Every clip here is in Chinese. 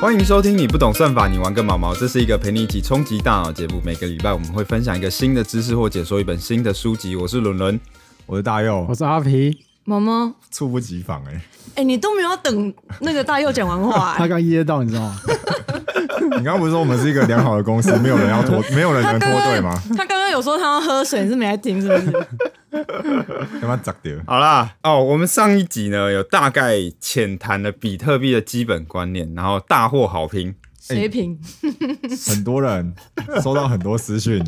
欢迎收听你不懂算法，你玩个毛毛。这是一个陪你一起冲击大脑的节目。每个礼拜我们会分享一个新的知识或解说一本新的书籍。我是伦伦，我是大佑我，是阿皮，毛毛，猝不及防哎、哎、你都没有等那个大佑讲完话、他哎刚噎到，你知道吗？你刚刚不是说我们是一个良好的公司，没有人要拖，没有人能拖队吗？他刚刚有说他要喝水，你是没在听是不是？他妈砸掉！好啦，哦，我们上一集呢有大概浅谈了比特币的基本观念，然后大获好评。谁评？很多人收到很多私讯，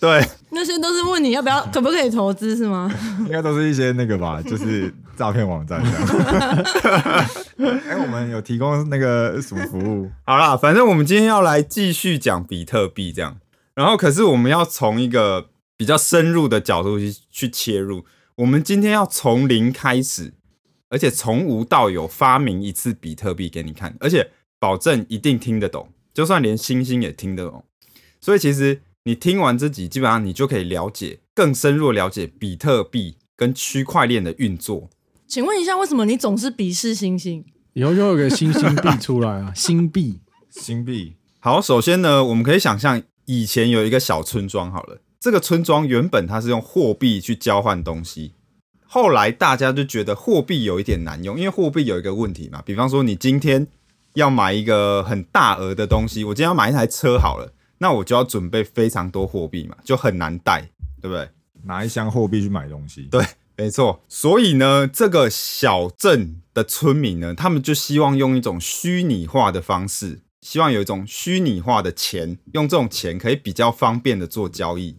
对，那些都是问你要不要，可不可以投资是吗？应该都是一些那个吧，就是诈骗网站这样。哎、我们有提供那个什么服务？好啦，反正我们今天要来继续讲比特币这样，然后可是我们要从一个比较深入的角度去去切入。我们今天要从零开始，而且从无到有发明一次比特币给你看，而且保证一定听得懂，就算连星星也听得懂。所以其实你听完这集，基本上你就可以了解更深入了解比特币跟区块链的运作。请问一下，为什么你总是鄙视星星？以后又有个星星币出来啊，星币星币好，首先呢，我们可以想象以前有一个小村庄，好了，这个村庄原本它是用货币去交换东西，后来大家就觉得货币有一点难用，因为货币有一个问题嘛，比方说你今天要买一个很大额的东西，我今天要买一台车好了，那我就要准备非常多货币嘛，就很难带，对不对？拿一箱货币去买东西，对没错，所以呢，这个小镇的村民呢，他们就希望用一种虚拟化的方式，希望有一种虚拟化的钱，用这种钱可以比较方便的做交易。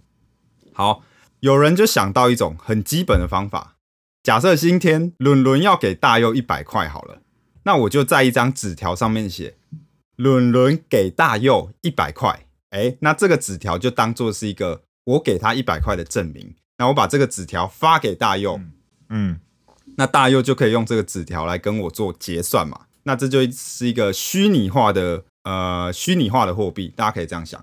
好，有人就想到一种很基本的方法，假设今天伦伦要给大佑一百块好了，那我就在一张纸条上面写伦伦给大佑一百块，哎，那这个纸条就当做是一个我给他一百块的证明。那我把这个纸条发给大佑，嗯，那大佑就可以用这个纸条来跟我做结算嘛。那这就是一个虚拟化的呃虚拟化的货币，大家可以这样想。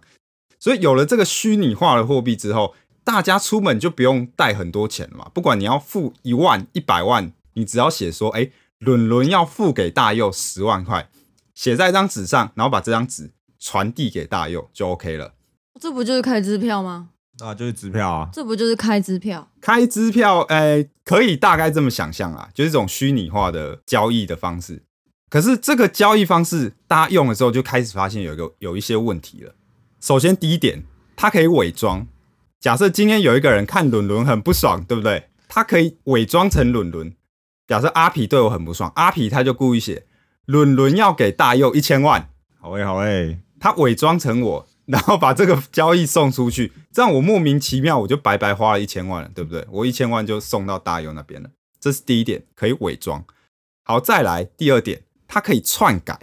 所以有了这个虚拟化的货币之后，大家出门就不用带很多钱了嘛。不管你要付一万、一百万，你只要写说，哎，伦伦要付给大佑十万块，写在一张纸上，然后把这张纸传递给大佑就 OK 了。这不就是开支票吗？啊就是支票啊。这不就是开支票？开支票，哎、可以大概这么想象啊，就是这种虚拟化的交易的方式。可是这个交易方式，大家用了之后就开始发现有一个有一些问题了。首先第一点，它可以伪装。假设今天有一个人看伦伦很不爽，对不对？他可以伪装成伦伦。假设阿皮对我很不爽，阿皮他就故意写伦伦要给大佑一千万，好诶、好诶、他伪装成我，然后把这个交易送出去，这样我莫名其妙我就白白花了一千万了，对不对？我一千万就送到大佑那边了，这是第一点，可以伪装。好，再来第二点，他可以篡改。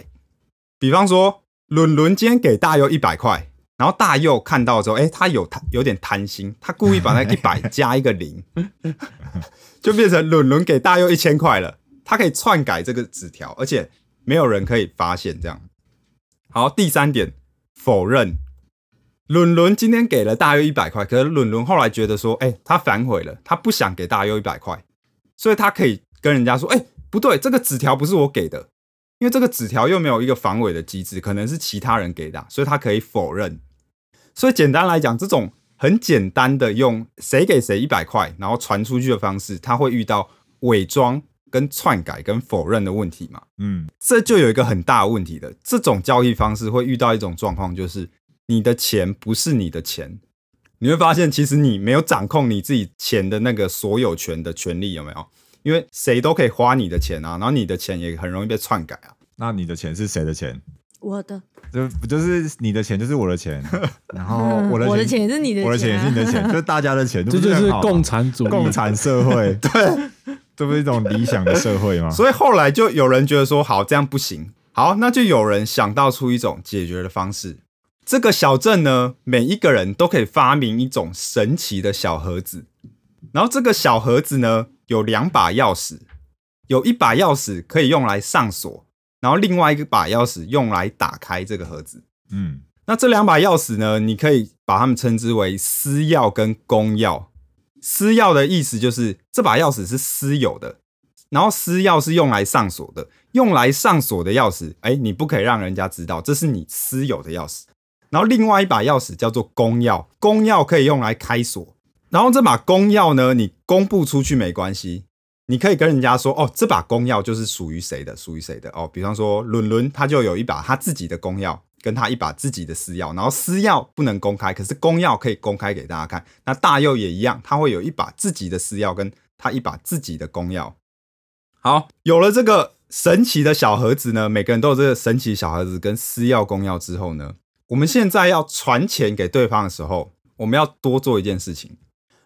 比方说，伦伦今天给大佑一百块，然后大佑看到之后，哎，他有贪有点贪心，他故意把那一百加一个零，就变成伦伦给大佑一千块了。他可以篡改这个纸条，而且没有人可以发现这样。好，第三点，否认。伦伦今天给了大佑一百块，可是伦伦后来觉得说，哎、他反悔了，他不想给大佑一百块，所以他可以跟人家说，哎、不对，这个纸条不是我给的，因为这个纸条又没有一个防伪的机制，可能是其他人给的啊，所以他可以否认。所以简单来讲，这种很简单的用谁给谁一百块，然后传出去的方式，他会遇到伪装、跟篡改、跟否认的问题嘛？嗯，这就有一个很大的问题的。这种交易方式会遇到一种状况，就是你的钱不是你的钱，你会发现其实你没有掌控你自己钱的那个所有权的权利，有没有？因为谁都可以花你的钱啊，然后你的钱也很容易被篡改啊。那你的钱是谁的钱？我的，就不就是你的钱就是我的钱，然后嗯我的我的钱也是你的钱啊我的钱也是你的钱，就是大家的钱，这就是共产主义。共产社会，对，这不是一种理想的社会吗？所以后来就有人觉得说，好，这样不行，好，那就有人想到出一种解决的方式。这个小镇呢，每一个人都可以发明一种神奇的小盒子，然后这个小盒子呢有两把钥匙，有一把钥匙可以用来上锁，然后另外一个把钥匙用来打开这个盒子。嗯，那这两把钥匙呢，你可以把它们称之为私钥跟公钥。私钥的意思就是这把钥匙是私有的，然后私钥是用来上锁的，用来上锁的钥匙，哎，你不可以让人家知道，这是你私有的钥匙。然后另外一把钥匙叫做公钥，公钥可以用来开锁。然后这把公钥呢，你公布出去没关系，你可以跟人家说，哦，这把公钥就是属于谁的，属于谁的哦。比方说伦伦他就有一把他自己的公钥，跟他一把自己的私钥，然后私钥不能公开，可是公钥可以公开给大家看。那大佑也一样，他会有一把自己的私钥，跟他一把自己的公钥。好，有了这个神奇的小盒子呢，每个人都有这个神奇小盒子跟私钥公钥之后呢，我们现在要传钱给对方的时候，我们要多做一件事情。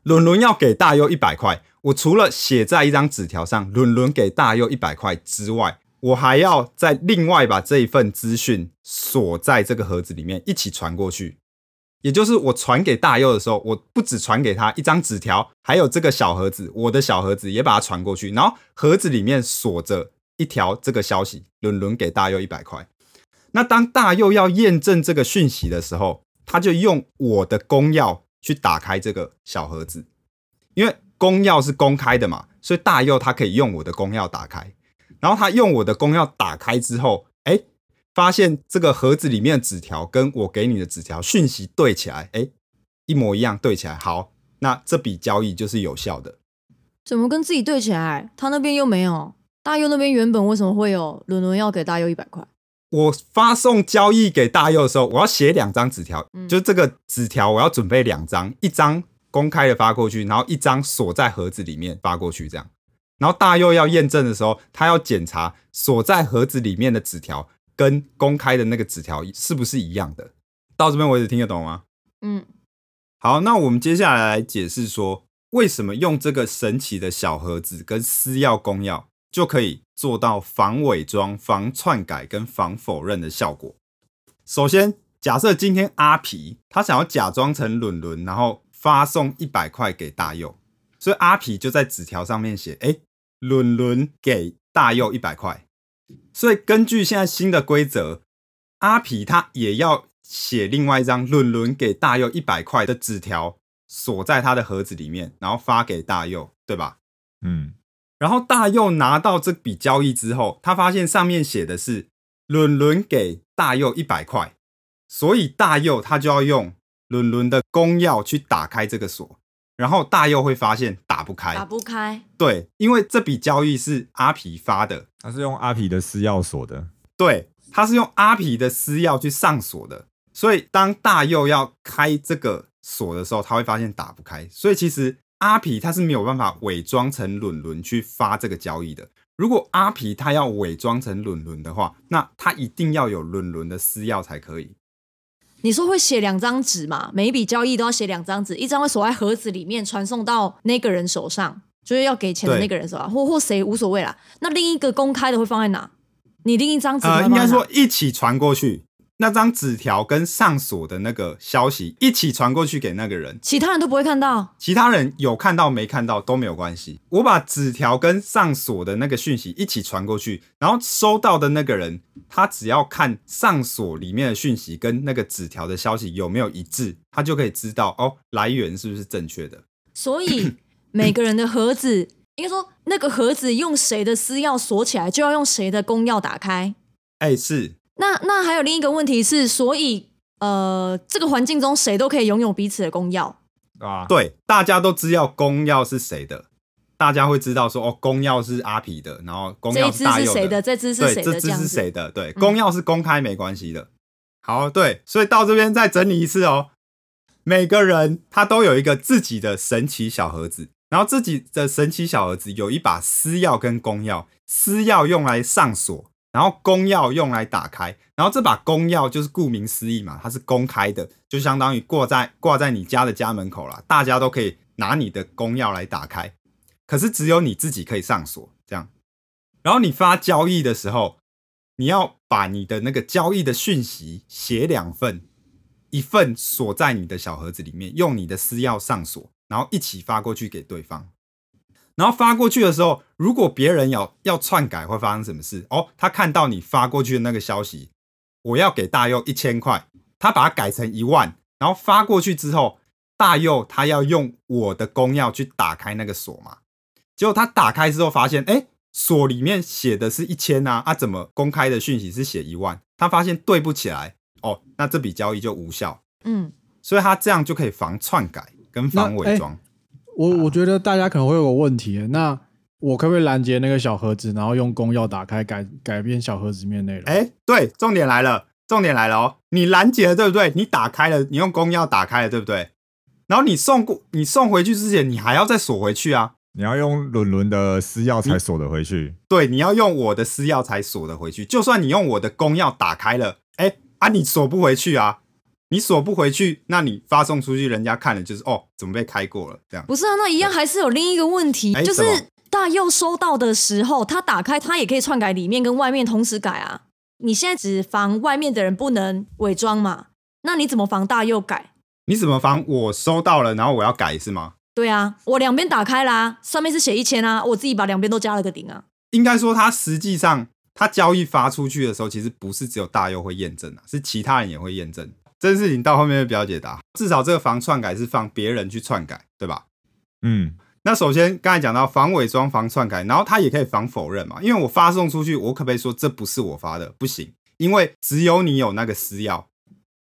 伦伦要给大佑一百块，我除了写在一张纸条上，伦伦给大佑一百块之外，我还要再另外把这一份资讯锁在这个盒子里面，一起传过去。也就是我传给大佑的时候，我不只传给他一张纸条，还有这个小盒子，我的小盒子也把它传过去，然后盒子里面锁着一条这个消息：伦伦给大佑一百块。那当大佑要验证这个讯息的时候，他就用我的公钥。去打开这个小盒子，因为公钥是公开的嘛，所以大佑他可以用我的公钥打开。然后他用我的公钥打开之后，哎，发现这个盒子里面的纸条跟我给你的纸条讯息对起来，哎，一模一样，对起来。好，那这笔交易就是有效的。怎么跟自己对起来？他那边又没有，大佑那边原本为什么会有伦伦要给大佑一百块？我发送交易给大佑的时候，我要写两张纸条，就这个纸条我要准备两张，一张公开的发过去，然后一张锁在盒子里面发过去，这样。然后大佑要验证的时候，他要检查锁在盒子里面的纸条跟公开的那个纸条是不是一样的。到这边为止听得懂吗？嗯。好，那我们接下来来解释说，为什么用这个神奇的小盒子跟私钥公钥。就可以做到防伪装、防篡改跟防否认的效果。首先，假设今天阿皮他想要假装成伦伦，然后发送一百块给大佑，所以阿皮就在纸条上面写：“哎，伦伦给大佑一百块。”所以根据现在新的规则，阿皮他也要写另外一张伦伦给大佑一百块的纸条，锁在他的盒子里面，然后发给大佑，对吧？嗯。然后大佑拿到这笔交易之后，他发现上面写的是伦伦给大佑一百块，所以大佑他就要用伦伦的公钥去打开这个锁，然后大佑会发现打不开，打不开。对，因为这笔交易是阿皮发的，他是用阿皮的私钥锁的，对，他是用阿皮的私钥去上锁的，所以当大佑要开这个锁的时候，他会发现打不开，所以其实。阿皮他是没有办法伪装成伦伦去发这个交易的。如果阿皮他要伪装成伦伦的话，那他一定要有伦伦的私钥才可以。你说会写两张纸嘛？每一笔交易都要写两张纸，一张会锁在盒子里面，传送到那个人手上，就是要给钱的那个人手上，或或谁无所谓啦。那另一个公开的会放在哪？你另一张纸呃，应该说一起传过去。那张纸条跟上锁的那个消息一起传过去给那个人，其他人都不会看到。其他人有看到没看到都没有关系。我把纸条跟上锁的那个讯息一起传过去，然后收到的那个人，他只要看上锁里面的讯息跟那个纸条的消息有没有一致，他就可以知道哦来源是不是正确的。所以每个人的盒子，应该说那个盒子用谁的私钥锁起来，就要用谁的公钥打开。哎，是。那那还有另一个问题是，所以呃，这个环境中谁都可以拥有彼此的公钥啊？对，大家都知道公钥是谁的，大家会知道说哦，公钥是阿皮的，然后公钥是谁的？这支是谁的？这支是谁的？对，公钥是公开没关系的。好，对，所以到这边再整理一次哦。每个人他都有一个自己的神奇小盒子，然后自己的神奇小盒子有一把私钥跟公钥，私钥用来上锁。然后公钥用来打开，然后这把公钥就是顾名思义嘛，它是公开的，就相当于挂在挂在你家的家门口了，大家都可以拿你的公钥来打开。可是只有你自己可以上锁，这样。然后你发交易的时候，你要把你的那个交易的讯息写两份，一份锁在你的小盒子里面，用你的私钥上锁，然后一起发过去给对方。然后发过去的时候，如果别人要要篡改，会发生什么事？哦，他看到你发过去的那个消息，我要给大佑一千块，他把它改成一万，然后发过去之后，大佑他要用我的公钥去打开那个锁嘛？结果他打开之后发现，哎，锁里面写的是一千啊，啊，怎么公开的讯息是写一万？他发现对不起来，哦，那这笔交易就无效，嗯，所以他这样就可以防篡改跟防伪装。我我觉得大家可能会有个问题，那我可不可以拦截那个小盒子，然后用公钥打开改改变小盒子里面内容？哎，对，重点来了，重点来了哦，你拦截了对不对？你打开了，你用公钥打开了对不对？然后你送过，你送回去之前，你还要再锁回去啊。你要用伦伦的私钥才锁得回去。对，你要用我的私钥才锁得回去。就算你用我的公钥打开了，哎啊，你锁不回去啊。你锁不回去，那你发送出去，人家看了就是哦，怎么被开过了？这样不是啊，那一样还是有另一个问题，就是大佑收到的时候，他打开他也可以篡改里面跟外面同时改啊。你现在只防外面的人不能伪装嘛？那你怎么防大佑改？你怎么防？我收到了，然后我要改是吗？对啊，我两边打开啦，上面是写一千啊，我自己把两边都加了个顶啊。应该说，它实际上它交易发出去的时候，其实不是只有大佑会验证啊，是其他人也会验证。这件事情到后面会比较解答。至少这个防篡改是放别人去篡改，对吧？嗯，那首先刚才讲到防伪装、防篡改，然后它也可以防否认嘛。因为我发送出去，我可不可以说这不是我发的？不行，因为只有你有那个私钥，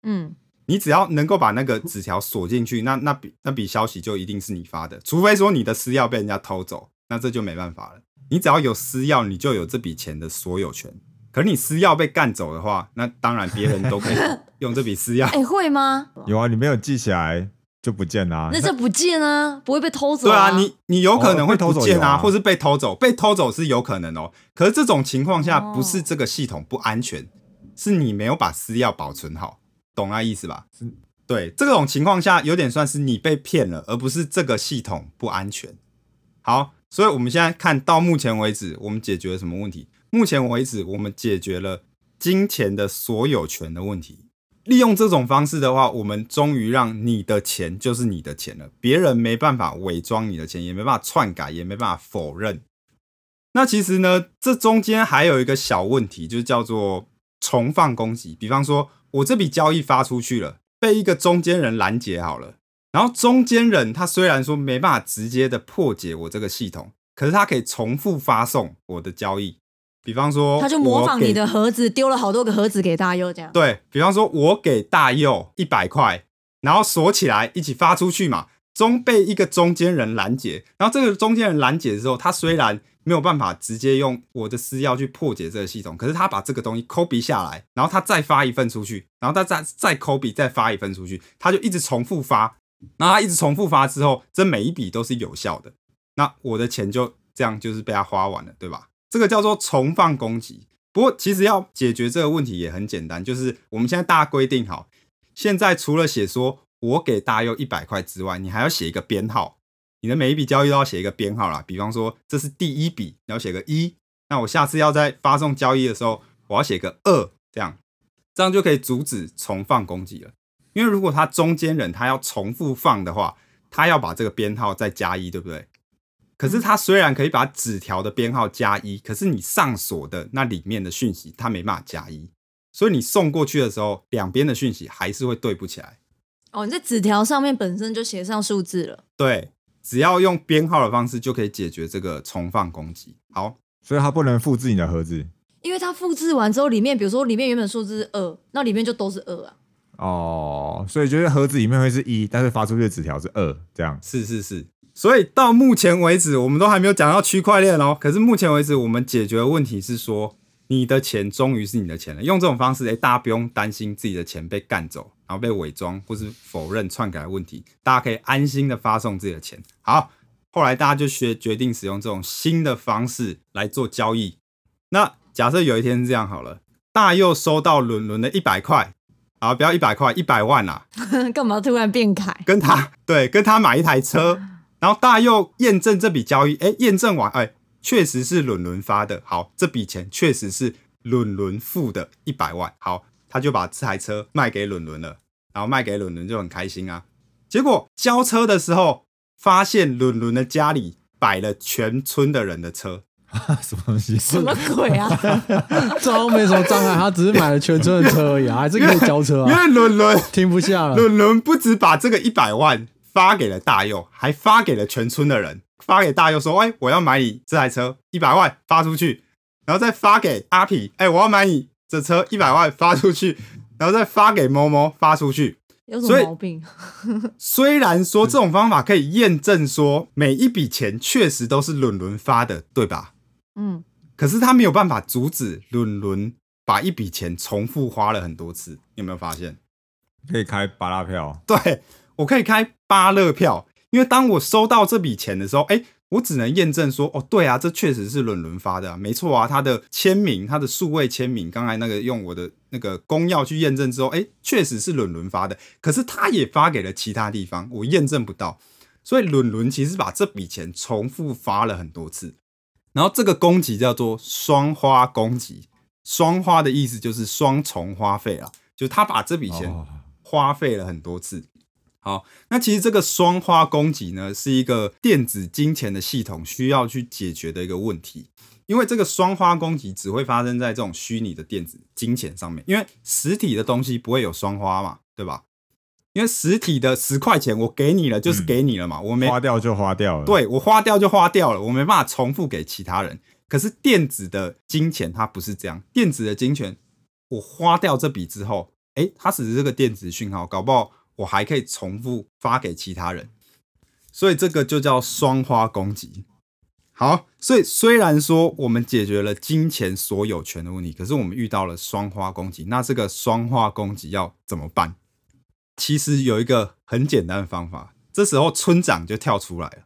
嗯，你只要能够把那个纸条锁进去，那那笔那笔消息就一定是你发的，除非说你的私钥被人家偷走，那这就没办法了。你只要有私钥，你就有这笔钱的所有权。可是你私钥被干走的话，那当然别人都可以 用这笔私钥。哎、会吗？有啊，你没有记起来就不见啦、那这不见啊，不会被偷走对啊，你你有可能会偷不见啊，走啊或是被偷走。被偷走是有可能哦。可是这种情况下，哦不是这个系统不安全，是你没有把私钥保存好，懂那意思吧？对，这种情况下有点算是你被骗了，而不是这个系统不安全。好，所以我们现在看到目前为止，我们解决了什么问题？目前为止，我们解决了金钱的所有权的问题。利用这种方式的话，我们终于让你的钱就是你的钱了，别人没办法伪装你的钱，也没办法篡改，也没办法否认。那其实呢，这中间还有一个小问题，就是叫做重放攻击。比方说，我这笔交易发出去了，被一个中间人拦截好了，然后中间人他虽然说没办法直接的破解我这个系统，可是他可以重复发送我的交易。比方说，他就模仿你的盒子，丢了好多个盒子给大佑，这样。对比方说，我给大佑一百块，然后锁起来一起发出去嘛，中被一个中间人拦截，然后这个中间人拦截的时候，他虽然没有办法直接用我的私钥去破解这个系统，可是他把这个东西 copy 下来，然后他再发一份出去，然后他再再 copy 再发一份出去，他就一直重复发，然后他一直重复发之后，这每一笔都是有效的，那我的钱就这样就是被他花完了，对吧？这个叫做重放攻击。不过其实要解决这个问题也很简单，就是我们现在大家规定好，现在除了写说我给大佑一百块之外，你还要写一个编号，你的每一笔交易都要写一个编号啦。比方说这是第一笔，你要写个一，那我下次要在发送交易的时候，我要写个二，这样这样就可以阻止重放攻击了。因为如果他中间人他要重复放的话，他要把这个编号再加一，对不对？可是它虽然可以把纸条的编号加一，可是你上锁的那里面的讯息它没办法加一，所以你送过去的时候，两边的讯息还是会对不起来。哦，你在纸条上面本身就写上数字了。对，只要用编号的方式就可以解决这个重放攻击。好，所以它不能复制你的盒子因为它复制完之后，里面比如说里面原本数字是二，那里面就都是二啊。哦，所以就是盒子里面会是一，但是发出去的纸条是二，这样。是是是。所以到目前为止，我们都还没有讲到区块链哦。可是目前为止，我们解决的问题是说，你的钱终于是你的钱了。用这种方式，哎，大家不用担心自己的钱被干走，然后被伪装或是否认篡改的问题，大家可以安心的发送自己的钱。好，后来大家就学决定使用这种新的方式来做交易。那假设有一天是这样好了，大佑收到伦伦的一百块，啊，不要一百块，一百万啦、干嘛突然变凯？跟他对，跟他买一台车，然后大佑验证这笔交易，哎，验证完，哎，确实是伦伦发的，好，这笔钱确实是伦伦付的一百万，好，他就把这台车卖给伦伦了，然后卖给伦伦就很开心啊。结果交车的时候，发现伦伦的家里摆了全村的人的车，什么东西？什么鬼啊？这好像没什么障碍，他只是买了全村的车而已啊，还是可以交车因啊，为伦伦停不下了。伦伦不止把这个一百万发给了大佑，还发给了全村的人，发给大佑说：“哎，我要买你这台车一百万，发出去。”然后再发给阿皮：“哎，我要买你这车一百万，发出去。”然后再发给某某，发出去。有什么毛病？虽然说这种方法可以验证说每一笔钱确实都是伦伦发的，对吧？嗯，可是他没有办法阻止伦伦把一笔钱重复花了很多次，你有没有发现？可以开巴拉票，对我可以开巴乐票，因为当我收到这笔钱的时候，哎，我只能验证说，哦，对啊，这确实是伦伦发的、啊，没错啊，他的签名，他的数位签名，刚才那个用我的那个公钥去验证之后，哎，确实是伦伦发的，可是他也发给了其他地方，我验证不到，所以伦伦其实把这笔钱重复发了很多次，然后这个攻击叫做双花攻击，双花的意思就是双重花费啊，就他把这笔钱。哦花费了很多次。好，那其实这个双花供给呢，是一个电子金钱的系统需要去解决的一个问题。因为这个双花供给只会发生在这种虚拟的电子金钱上面，因为实体的东西不会有双花嘛，对吧？因为实体的十块钱我给你了，就是给你了嘛，我没花掉就花掉了。，对我花掉就花掉了，我没办法重复给其他人。可是电子的金钱它不是这样，电子的金钱我花掉这笔之后，诶，它只是这个电子讯号，搞不好我还可以重复发给其他人，所以这个就叫双花攻击。好，所以虽然说我们解决了金钱所有权的问题，可是我们遇到了双花攻击，那这个双花攻击要怎么办？其实有一个很简单的方法，这时候村长就跳出来了。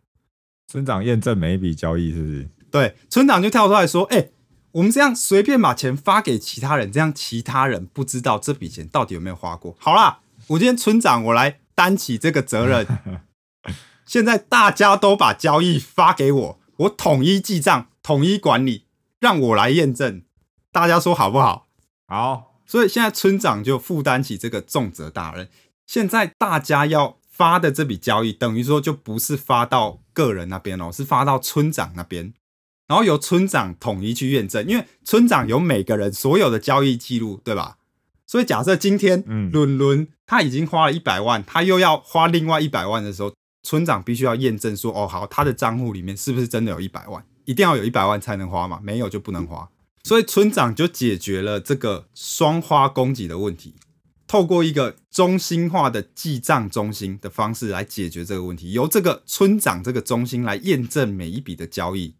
村长验证每一笔交易是不是？对，村长就跳出来说：“哎、我们这样随便把钱发给其他人，这样其他人不知道这笔钱到底有没有花过。好啦，我今天村长，我来担起这个责任。现在大家都把交易发给我，我统一记账，统一管理，让我来验证。大家说好不好？好，所以现在村长就负担起这个重责大任。现在大家要发的这笔交易，等于说就不是发到个人那边哦，是发到村长那边，然后由村长统一去验证，因为村长有每个人所有的交易记录，对吧？所以假设今天嗯伦伦他已经花了一百万，他又要花另外一百万的时候，村长必须要验证说，哦，好，他的账户里面是不是真的有一百万？一定要有一百万才能花嘛，没有就不能花。所以村长就解决了这个双花攻击的问题，透过一个中心化的记账中心的方式来解决这个问题，由这个村长这个中心来验证每一笔的交易。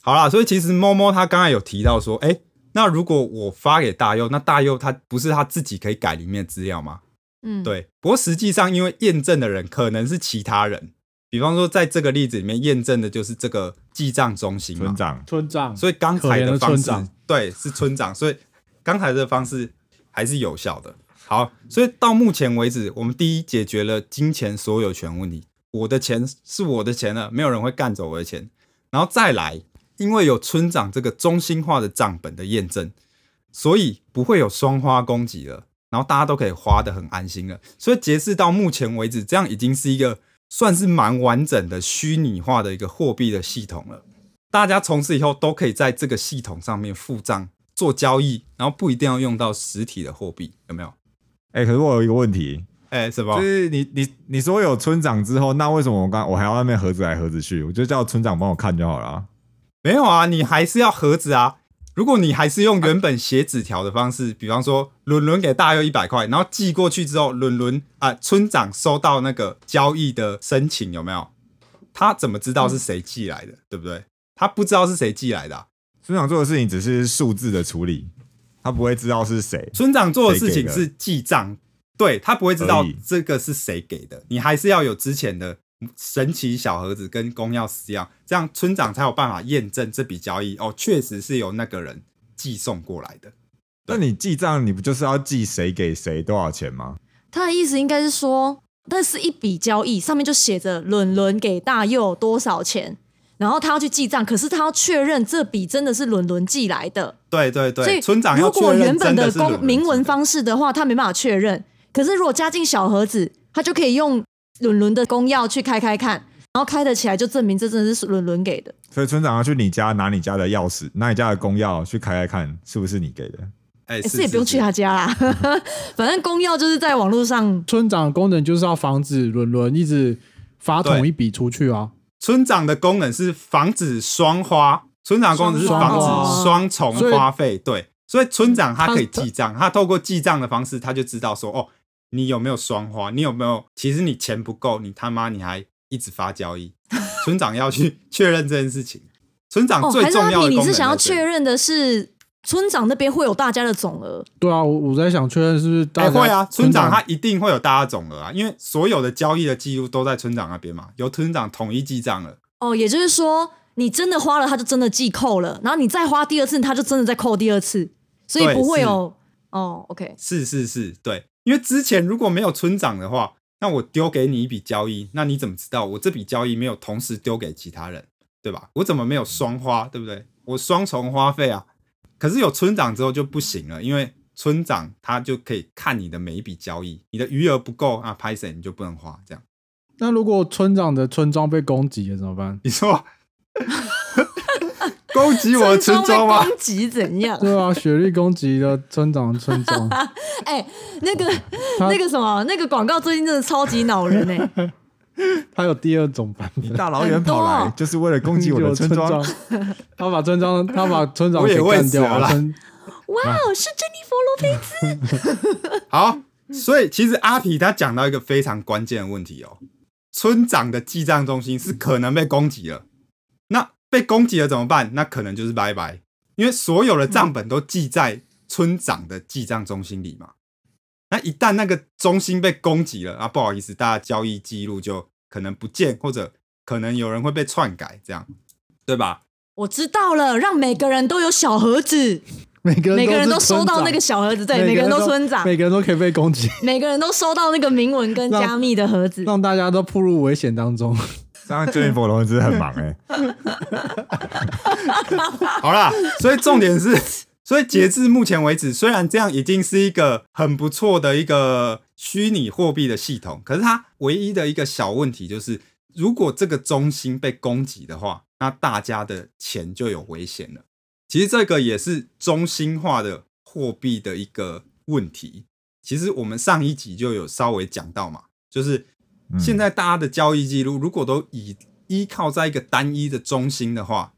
好啦，所以其实猫猫他刚才有提到说，哎、那如果我发给大佑，那大佑他不是他自己可以改里面的资料吗？嗯，，对，不过实际上因为验证的人可能是其他人，比方说在这个例子里面验证的就是这个记账中心嘛。村，长。村长，所以刚才的方式对是村长，所以刚才的方式还是有效的。好，所以到目前为止，我们第一解决了金钱所有权问题，我的钱是我的钱了，没有人会干走我的钱。然后再来，因为有村长这个中心化的账本的验证，所以不会有双花攻击了，然后大家都可以花的很安心了。所以截至到目前为止，这样已经是一个算是蛮完整的虚拟化的一个货币的系统了。大家从此以后都可以在这个系统上面付账、做交易，然后不一定要用到实体的货币，有没有？哎、可是我有一个问题，哎、什么就？是你你你说有村长之后，那为什么我刚我还要那边盒子来盒子去？我就叫村长帮我看就好了啊。没有啊，你还是要盒子啊。如果你还是用原本写纸条的方式，比方说伦伦给大佑一百块，然后寄过去之后，伦伦啊村长收到那个交易的申请，有没有？他怎么知道是谁寄来的，对不对？他不知道是谁寄来的啊、村长做的事情只是数字的处理，他不会知道是谁。村长做的事情是记账，对他不会知道这个是谁给的，你还是要有之前的神奇小盒子跟公钥匙一样，这样村长才有办法验证这笔交易哦，确实是由那个人寄送过来的。那你记账，你不就是要记谁给谁多少钱吗？他的意思应该是说，那是一笔交易，上面就写着伦伦给大佑多少钱，然后他要去记账，可是他要确认这笔真的是伦伦寄来的。对对对，所以村长要如果原本的公明文方式的话，他没办法确认。可是如果加进小盒子，他就可以用伦伦的公钥去开开看，然后开得起来，就证明这真的是伦伦给的。所以村长要去你家拿你家的钥匙，拿你家的公钥去开开看，是不是你给的？哎，欸是是也不用去他家啦，反正公钥就是在网络上。村长的功能就是要防止伦伦一直发同一笔出去啊。村长的功能是防止双花，村长的功能是防止双重花费。对，所以村长他可以记账，他透过记账的方式，他就知道说，哦，你有没有双花，你有没有？其实你钱不够，你他妈你还一直发交易，村长要去确认这件事情。村长最重要你是想要确认的是村长那边会有大家的总额？对啊，我我在想确认是不是大会啊？村长他一定会有大家总额啊，因为所有的交易的记录都在村长那边嘛，由村长统一记账了。哦，也就是说，你真的花了，他就真的记扣了，然后你再花第二次，他就真的再扣第二次，所以不会有哦。OK，是是是，对，因为之前如果没有村长的话，那我丢给你一笔交易，那你怎么知道我这笔交易没有同时丢给其他人？对吧？我怎么没有双花？对不对？我双重花费啊！可是有村长之后就不行了，因为村长他就可以看你的每一笔交易，你的余额不够啊，拍谁你就不能花。这样。那如果村长的村庄被攻击了怎么办？你说攻击我的村庄吗？攻击怎样？对啊，雪莉攻击了村长村庄。哎，那个那个什么，那个广告最近真的超级恼人哎。他有第二种版本，大老远跑来就是为了攻击我的村庄。他把村庄，他把村 长给干掉了。哇哦，是珍妮佛罗佩兹。好，所以其实阿皮他讲到一个非常关键的问题哦，村长的记账中心是可能被攻击了。那被攻击了怎么办？那可能就是拜拜，因为所有的账本都记在村长的记账中心里嘛。那一旦那个中心被攻击了啊，不好意思，大家交易记录就可能不见，或者可能有人会被篡改，这样对吧？我知道了，让每个人都有小盒子，每个人每个人都收到那个小盒子，对，每个人都村长，每个人都可以被攻击，每个人都收到那个铭文跟加密的盒子，让大家都步入危险当中。这样珍妮佛罗真的很忙哎。好啦，所以重点是。所以截至目前为止，虽然这样已经是一个很不错的一个虚拟货币的系统，可是它唯一的一个小问题就是，如果这个中心被攻击的话，那大家的钱就有危险了。其实这个也是中心化的货币的一个问题。其实我们上一集就有稍微讲到嘛，就是现在大家的交易记录如果都以依靠在一个单一的中心的话。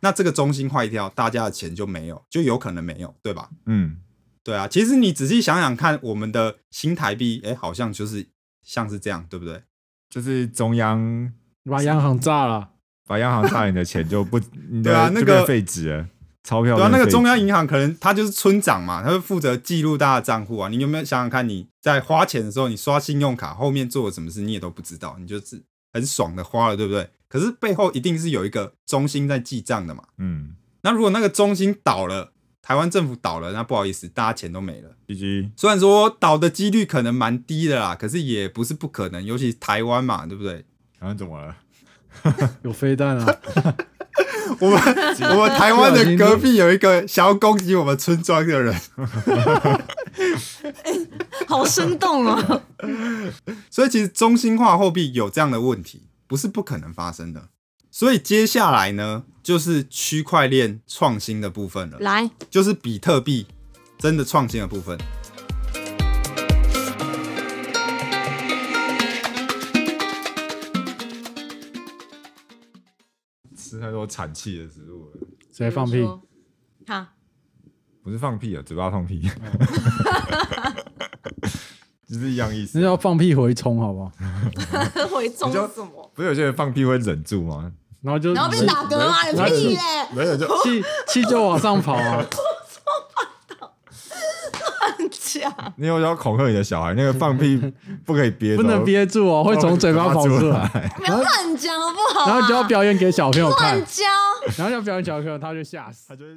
那这个中心坏掉，大家的钱就没有，就有可能没有，对吧？嗯，对啊。其实你仔细想想看，我们的新台币，哎，好像就是像是这样，对不对？就是中央把央行炸了，把央行炸，你的钱就不，对啊，那个废纸了，钞票。对啊，那个中央银行可能他就是村长嘛，他会负责记录大家的账户啊。你有没有想想看，你在花钱的时候，你刷信用卡后面做了什么事，你也都不知道，你就是很爽的花了，对不对？可是背后一定是有一个中心在记账的嘛？嗯，那如果那个中心倒了，台湾政府倒了，那不好意思，大家钱都没了。虽然说倒的几率可能蛮低的啦，可是也不是不可能，尤其台湾嘛，对不对？台湾怎么了？有飞弹啊！我们 我们台湾的隔壁有一个想要攻击我们村庄的人，好生动哦！所以其实中心化货币有这样的问题。不是不可能发生的，所以接下来呢，就是区块链创新的部分了。来，就是比特币真的创新的部分。吃太多产气的食物了，谁放屁？好，不是放屁啊，嘴巴放屁。就是一样意思，那叫放屁回冲，好不好？回冲什么？不是有些人放屁会忍住吗？然后就然后被打嗝吗？屁嘞！没有就气气就往上跑啊！你有要恐吓你的小孩？那个放屁不可以憋，不能憋住哦，会从嘴巴跑出来。不要 乱讲好不好？然后就要表演给小朋友看，乱教。然后要表演小朋友，他就吓死，他就会。